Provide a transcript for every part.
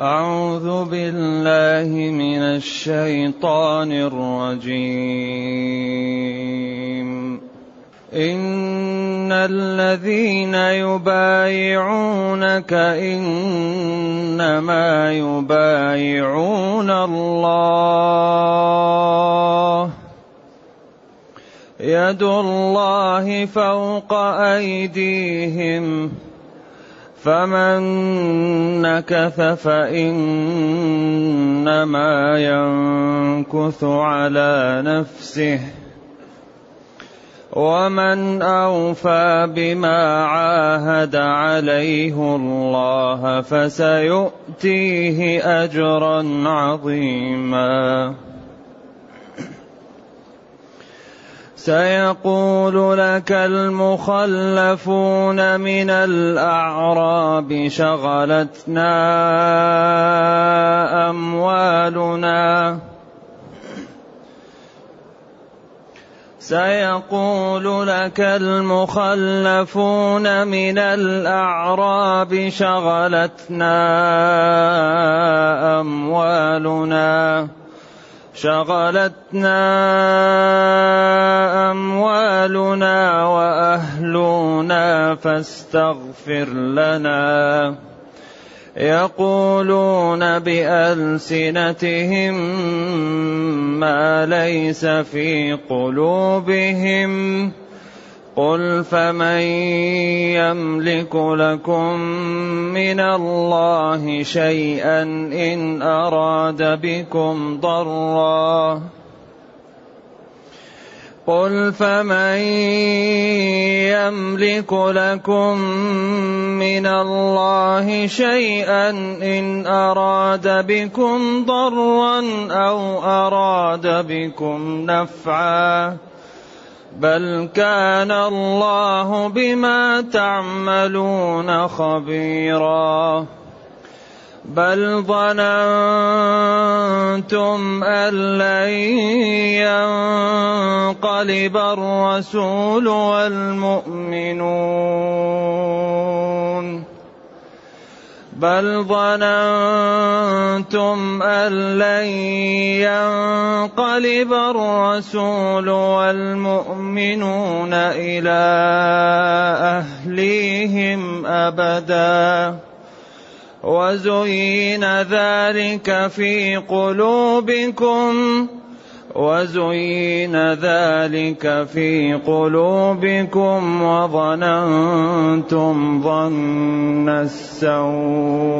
أعوذ بالله من الشيطان الرجيم. إن الذين يبايعونك إنما يبايعون الله. يد الله فوق أيديهم. فمن نكث فإنما ينكث على نفسه ومن أوفى بما عاهد عليه الله فسيؤتيه أجرا عظيما سيقول لك المخلفون من الأعراب شغلتنا أموالنا. سيقول لك المخلفون من الأعراب شغلتنا أموالنا. شغلتنا أموالنا وأهلنا فاستغفر لنا. يقولون بألسنتهم ما ليس في قلوبهم. قل فمن يملك لكم من الله شيئا ان اراد بكم ضرا قل فمن يملك لكم من الله شيئا ان اراد بكم ضرا أو اراد بكم نفعا بل كان الله بما تعملون خبيرا. بل ظننتم أن لن ينقلب الرسول والمؤمنون. بل ظننتم ان لن ينقلب الرسول والمؤمنون إلى اهليهم ابدا وزين ذلك في قلوبكم وزين ذلك في قلوبكم وظننتم ظن السوء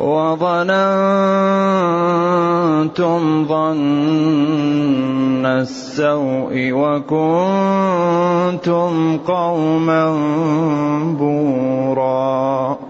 وظننتم ظن السوء وكنتم قوما بورا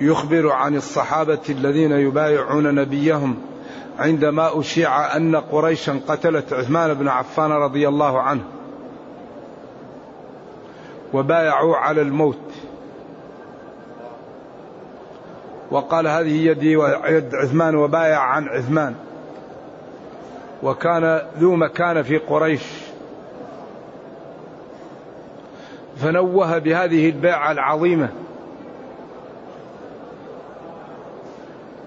يخبر عن الصحابة الذين يبايعون نبيهم عندما أشيع أن قريشا قتلت عثمان بن عفان رضي الله عنه. وبايعوا على الموت. وقال هذه يدي ويد عثمان وبايع عن عثمان. وكان ذو مكان في قريش. فنوه بهذه البيعة العظيمة.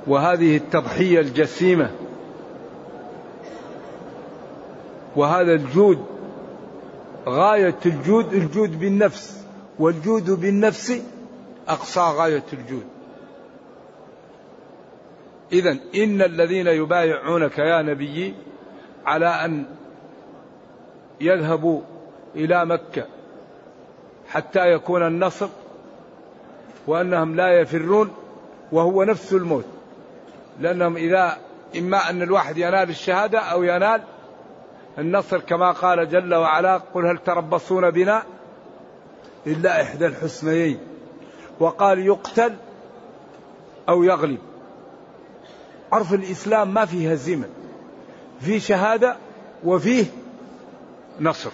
وهذه التضحية الجسيمة وهذا الجود غاية الجود الجود بالنفس والجود بالنفس أقصى غاية الجود. إذا إن الذين يبايعونك يا نبي على أن يذهبوا إلى مكة حتى يكون النصر وأنهم لا يفرون وهو نفس الموت. لأنهم إذا إما أن الواحد ينال الشهادة أو ينال النصر كما قال جل وعلا قل هل تربصون بنا إلا إحدى الحسنيين وقال يقتل أو يغلب عرف الإسلام ما فيه هزيمة في شهادة وفيه نصر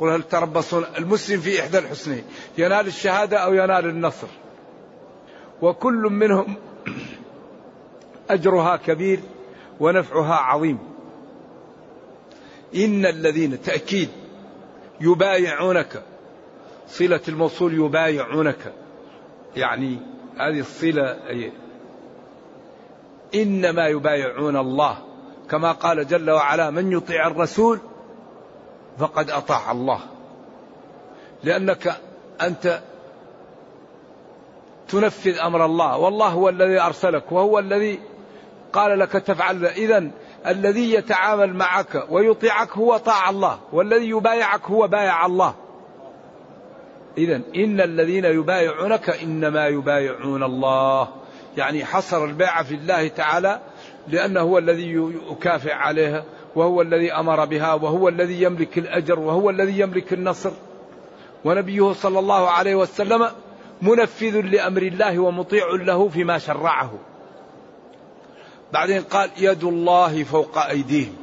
قل هل تربصون المسلم في إحدى الحسنين ينال الشهادة أو ينال النصر وكل منهم أجرها كبير ونفعها عظيم. إن الذين تأكيد يبايعونك صلة الموصول يبايعونك. يعني هذه الصلة إنما يبايعون الله. كما قال جل وعلا من يطيع الرسول فقد أطاع الله. لأنك أنت تنفذ أمر الله. والله هو الذي أرسلك وهو الذي قال لك تفعل. إذا الذي يتعامل معك ويطيعك هو طاع الله والذي يبايعك هو بايع الله. إذا إن الذين يبايعونك إنما يبايعون الله. يعني حصر البيع في الله تعالى لأنه هو الذي يكافئ عليها وهو الذي أمر بها وهو الذي يملك الأجر وهو الذي يملك النصر. ونبيه صلى الله عليه وسلم منفذ لأمر الله ومطيع له فيما شرعه. بعدين قال يد الله فوق أيديهم.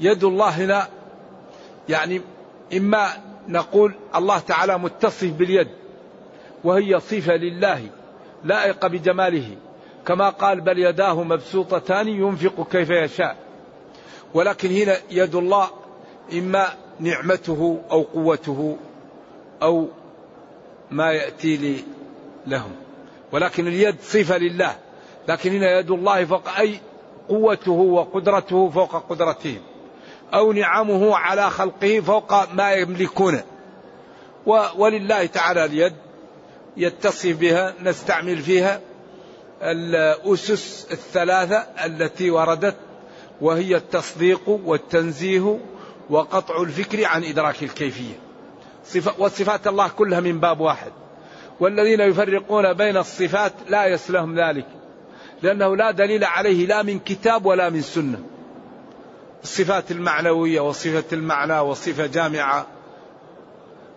يد الله هنا يعني إما نقول الله تعالى متصف باليد وهي صفة لله لائقة بجماله كما قال بل يداه مبسوطتان ينفق كيف يشاء. ولكن هنا يد الله إما نعمته أو قوته أو ما يأتي لي لهم. ولكن اليد صفة لله. لكن هنا يد الله فوق أي قوته وقدرته فوق قدرتهم أو نعمه على خلقه فوق ما يملكونه. ولله تعالى اليد يتصف بها نستعمل فيها الأسس الثلاثة التي وردت وهي التصديق والتنزيه وقطع الفكر عن إدراك الكيفية. وصفات الله كلها من باب واحد. والذين يفرقون بين الصفات لا يسلهم ذلك. لأنه لا دليل عليه لا من كتاب ولا من سنة. الصفات المعنوية وصفة المعنى وصفة جامعة.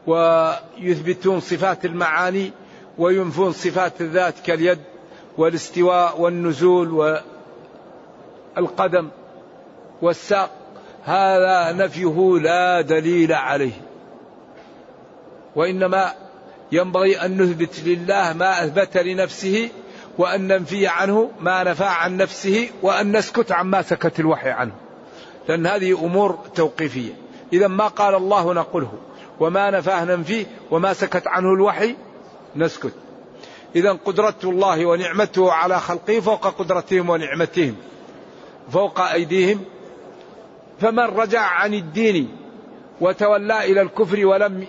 ويثبتون صفات المعاني وينفون صفات الذات كاليد والاستواء والنزول والقدم والساق. هذا نفيه لا دليل عليه. وإنما ينبغي أن نثبت لله ما أثبت لنفسه وأن ننفي عنه ما نفى عن نفسه وأن نسكت عما سكت الوحي عنه. لأن هذه أمور توقيفية. إذا ما قال الله نقله. وما نفاه ننفيه. وما سكت عنه الوحي نسكت. إذا قدرة الله ونعمته على خلقه فوق قدرتهم ونعمتهم. فوق أيديهم. فمن رجع عن الدين وتولى إلى الكفر ولم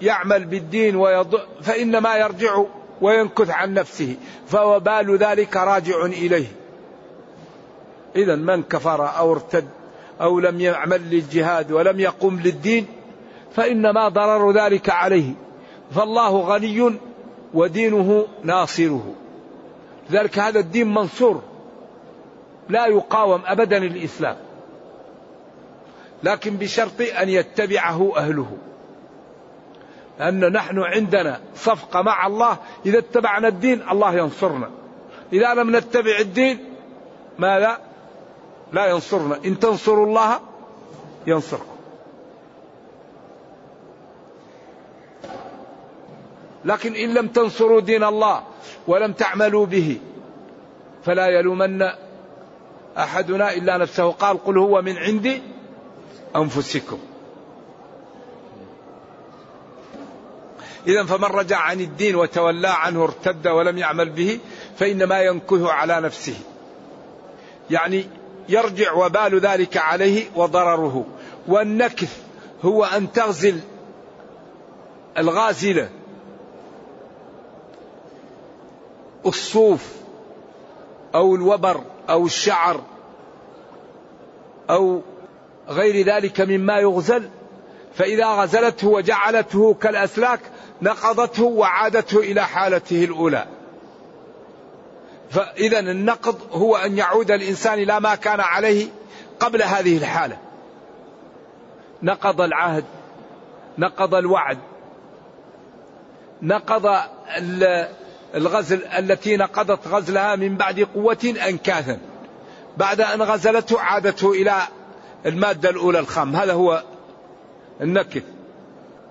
يعمل بالدين ويض... فإنما يرجع وينكث عن نفسه فوبال ذلك راجع إليه. إذا من كفر أو ارتد أو لم يعمل للجهاد ولم يقم للدين فإنما ضرر ذلك عليه. فالله غني ودينه ناصره. لذلك هذا الدين منصور. لا يقاوم ابدا الإسلام. لكن بشرط أن يتبعه أهله. لأن نحن عندنا صفقة مع الله. إذا اتبعنا الدين الله ينصرنا. إذا لم نتبع الدين ماذا؟ لا ينصرنا. إن تنصروا الله ينصركم. لكن إن لم تنصروا دين الله ولم تعملوا به فلا يلومن أحدنا إلا نفسه. قال قل هو من عند أنفسكم. إذا فمن رجع عن الدين وتولى عنه ارتد ولم يعمل به فإنما ينكث على نفسه. يعني يرجع وبال ذلك عليه وضرره. والنكث هو أن تغزل الغازلة. الصوف أو الوبر أو الشعر أو غير ذلك مما يغزل. فإذا غزلته وجعلته كالأسلاك نقضته وعادته إلى حالته الأولى. فاذا النقض هو أن يعود الإنسان إلى ما كان عليه قبل هذه الحالة. نقض العهد نقض الوعد نقض الغزل التي نقضت غزلها من بعد قوة أنكاثا بعد أن غزلته عادته إلى المادة الأولى الخام. هذا هو النكث.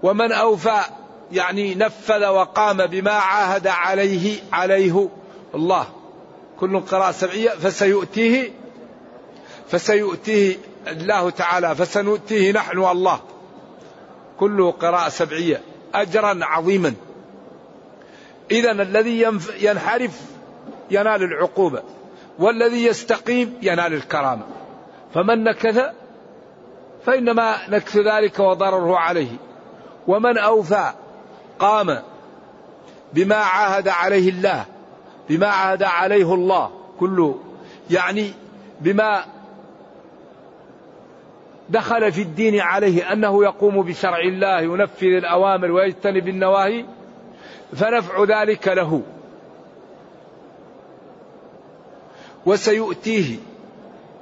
ومن أوفى يعني نفذ وقام بما عاهد عليه عليه الله. كل قراءة سبعية فسيؤتيه فسيؤتيه الله تعالى فسنؤتيه نحن الله. كله قراءة سبعية أجرا عظيما. إذا الذي ينحرف ينال العقوبة والذي يستقيم ينال الكرامة. فمن نكث فإنما نكث ذلك وضرره عليه. ومن أوفى قام بما عاهد عليه الله بما عاهد عليه الله كله يعني بما دخل في الدين عليه أنه يقوم بشرع الله ينفذ الأوامر ويجتنب النواهي فنفع ذلك له. وسيؤتيه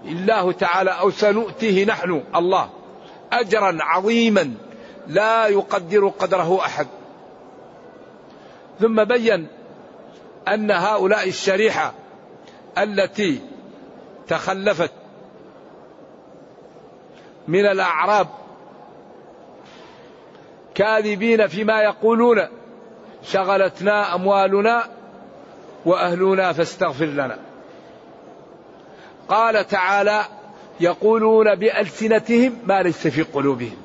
الله تعالى أو سنؤتيه نحن الله اجرا عظيما لا يقدر قدره أحد. ثم بين أن هؤلاء الشريحة التي تخلفت من الأعراب كاذبين فيما يقولون شغلتنا أموالنا وأهلنا فاستغفر لنا. قال تعالى يقولون بألسنتهم ما ليس في قلوبهم.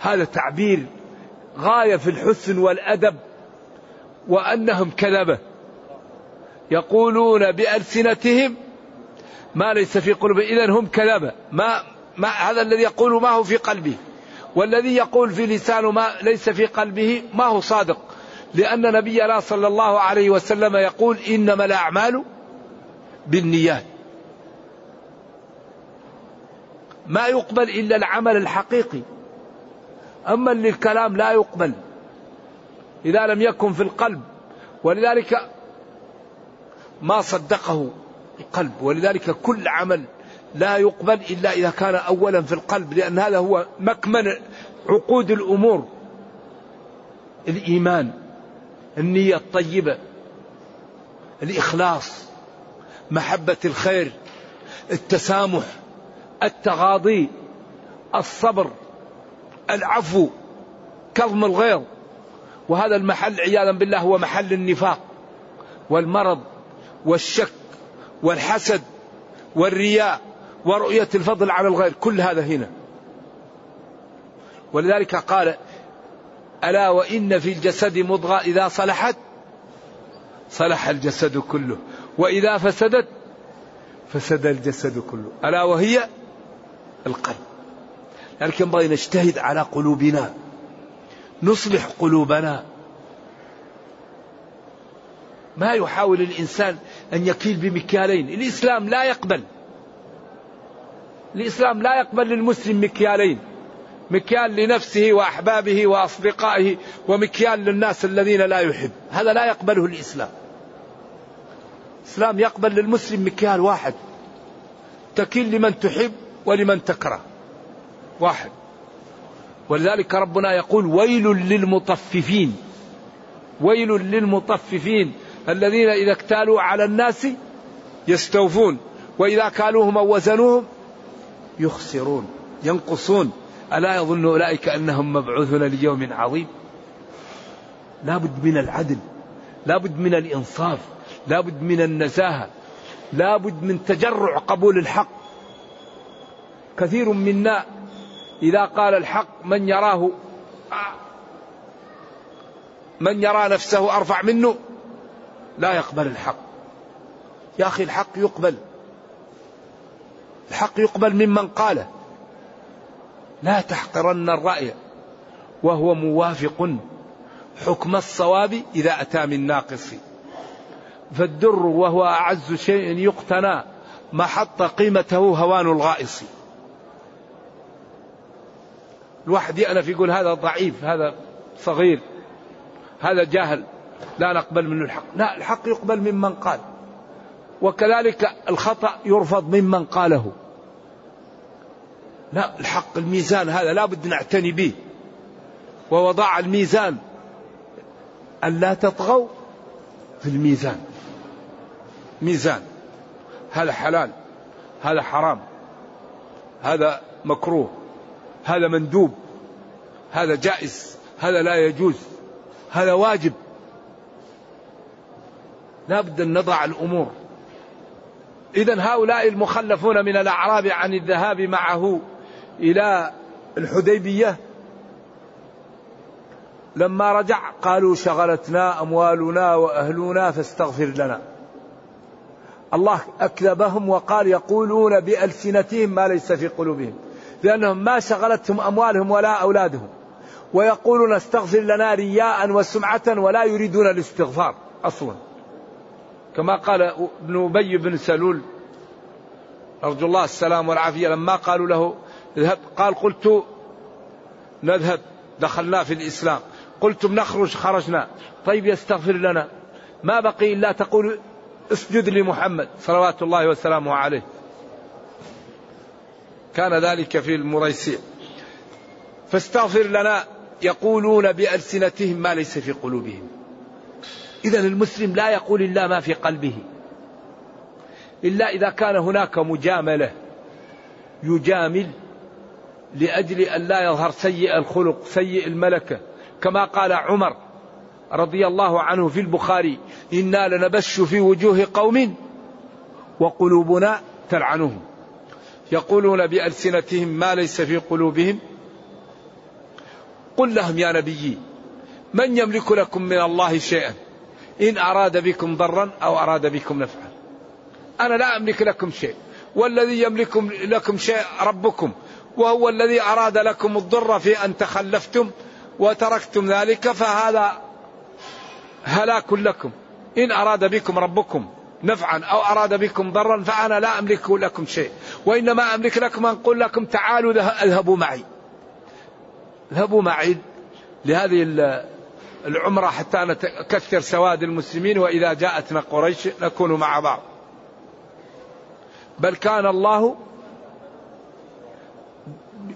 هذا تعبير غاية في الحسن والأدب وأنهم كذبة. يقولون بألسنتهم ما ليس في قلوبهم اذا هم كذبة. ما ما هذا الذي يقول ما هو في قلبه. والذي يقول في لسانه ما ليس في قلبه ما هو صادق. لأن نبينا صلى الله عليه وسلم يقول إنما الأعمال بالنيات. ما يقبل إلا العمل الحقيقي. أما اللي الكلام لا يقبل إذا لم يكن في القلب ولذلك ما صدقه القلب ولذلك كل عمل لا يقبل إلا إذا كان أولا في القلب لأن هذا هو مكمن عقود الأمور. الإيمان النية الطيبة الإخلاص محبة الخير التسامح التغاضي الصبر العفو كظم الغيظ. وهذا المحل عياذا بالله هو محل النفاق والمرض والشك والحسد والرياء ورؤية الفضل على الغير كل هذا هنا. ولذلك قال ألا وإن في الجسد مضغة إذا صلحت؟ صلح الجسد كله وإذا فسدت فسد الجسد كله. ألا وهي القلب. لكن ينبغي نجتهد على قلوبنا. نصلح قلوبنا. ما يحاول الإنسان أن يكيل بمكيالين. الإسلام لا يقبل. الإسلام لا يقبل للمسلم مكيالين. مكيال لنفسه وأحبابه وأصدقائه ومكيال للناس الذين لا يحب. هذا لا يقبله الإسلام. الإسلام يقبل للمسلم مكيال واحد. تكيل لمن تحب ولمن تكره. واحد. ولذلك ربنا يقول ويل للمطففين ويل للمطففين الذين إذا اكتالوا على الناس يستوفون وإذا كالوهم أو وزنوهم يخسرون ينقصون. ألا يظن أولئك أنهم مبعوثون ليوم عظيم؟ لا بد من العدل لا بد من الإنصاف لا بد من النزاهة لا بد من تجرع قبول الحق. كثير منا إذا قال الحق من يراه من يرى نفسه أرفع منه لا يقبل الحق. يا أخي الحق يقبل. الحق يقبل ممن قاله. لا تحقرن الرأي وهو موافق حكم الصواب إذا أتى من ناقص. فالدر وهو أعز شيء يقتنى ما حط قيمته هوان الغائص. الواحد يأنف يقول هذا ضعيف هذا صغير هذا جاهل لا نقبل منه الحق. لا الحق يقبل ممن قال. وكذلك الخطأ يرفض ممن قاله. لا الحق الميزان هذا لا بد نعتني به. ووضع الميزان. ألا تطغوا في الميزان. ميزان. هذا حلال هذا حرام هذا مكروه. هذا مندوب هذا جائز هذا لا يجوز هذا واجب. لا بد أن نضع الأمور. إذا هؤلاء المخلفون من الأعراب عن الذهاب معه إلى الحديبية لما رجع قالوا شغلتنا أموالنا وأهلنا فاستغفر لنا. الله أكذبهم وقال يقولون بألسنتهم ما ليس في قلوبهم. لأنهم ما شغلتهم أموالهم ولا أولادهم. ويقولون استغفر لنا رياء وسمعة ولا يريدون الاستغفار أصلا. كما قال ابن أبي بن سلول أرجو الله السلام والعافية لما قالوا له اذهب قال قلت نذهب دخلنا في الإسلام. قلتم نخرج خرجنا. طيب يستغفر لنا. ما بقي إلا تقول اسجد لمحمد صلوات الله وسلامه عليه. كان ذلك في المريسيع. فاستغفر لنا يقولون بألسنتهم ما ليس في قلوبهم. إذا المسلم لا يقول إلا ما في قلبه. إلا إذا كان هناك مجاملة يجامل لأجل أن لا يظهر سيء الخلق سيء الملكة. كما قال عمر رضي الله عنه في البخاري إنا لنبش في وجوه قوم وقلوبنا تلعنهم. يقولون بألسنتهم ما ليس في قلوبهم؟ قل لهم يا نبيي من يملك لكم من الله شيئا؟ إن أراد بكم ضرا أو أراد بكم نفعا. أنا لا أملك لكم شيء. والذي يملك لكم شيء ربكم وهو الذي أراد لكم الضر في أن تخلفتم وتركتم ذلك فهذا هلاك لكم. إن أراد بكم ربكم نفعا أو أراد بكم ضرا فأنا لا أملك لكم شيء. وإنما أملك لكم أن أقول لكم تعالوا اذهبوا معي. اذهبوا معي لهذه العمرة حتى نكثر سواد المسلمين وإذا جاءتنا قريش نكون مع بعض. بل كان الله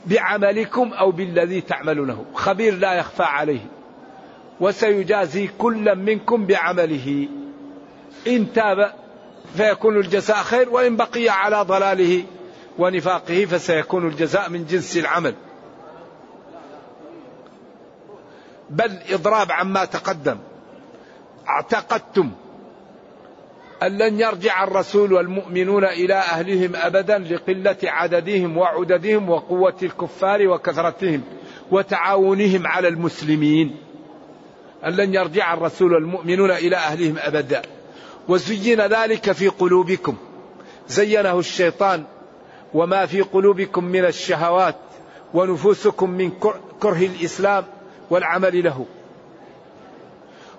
بعملكم أو بالذي تعملونه. خبير لا يخفى عليه. وسيجازي كل منكم بعمله. إن تاب فيكون الجزاء خير وإن بقي على ضلاله. ونفاقه فسيكون الجزاء من جنس العمل. بل إضراب عما تقدم. اعتقدتم أن لن يرجع الرسول والمؤمنون إلى أهلهم أبدا لقلة عددهم وعددهم وقوة الكفار وكثرتهم وتعاونهم على المسلمين. أن لن يرجع الرسول والمؤمنون إلى أهلهم أبدا. وزين ذلك في قلوبكم. زينه الشيطان وما في قلوبكم من الشهوات ونفوسكم من كره الإسلام والعمل له.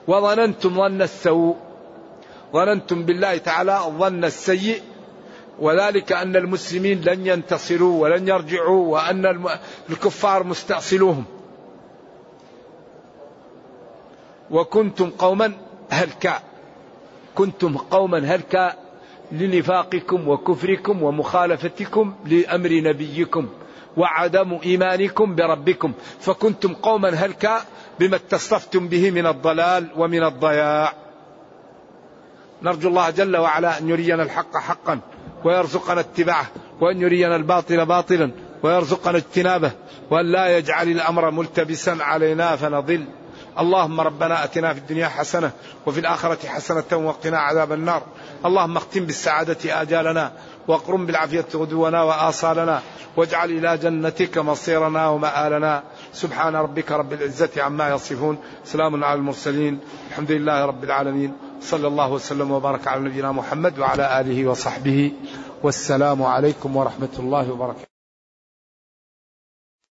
وظننتم ظن السوء ظننتم بالله تعالى الظن السيء وذلك أن المسلمين لن ينتصروا ولن يرجعوا وأن الكفار مستأصلوهم. وكنتم قوما هلكا كنتم قوما هلكا لنفاقكم وكفركم ومخالفتكم لأمر نبيكم وعدم إيمانكم بربكم. فكنتم قوما هلكا بما اتصفتم به من الضلال ومن الضياع. نرجو الله جل وعلا أن يرينا الحق حقا ويرزقنا اتباعه وأن يرينا الباطل باطلا ويرزقنا اجتنابه وأن لا يجعل الأمر ملتبسا علينا فنضل. اللهم ربنا آتنا في الدنيا حسنة وفي الآخرة حسنة وقنا عذاب النار. اللهم اختم بالسعادة آجالنا وأقرم بالعافية غدونا وآصالنا واجعل إلى جنتك مصيرنا ومآلنا. سبحان ربك رب العزة عما يصفون. سلام على المرسلين. الحمد لله رب العالمين. صلى الله وسلم وبارك على نبينا محمد وعلى آله وصحبه. والسلام عليكم ورحمة الله وبركاته.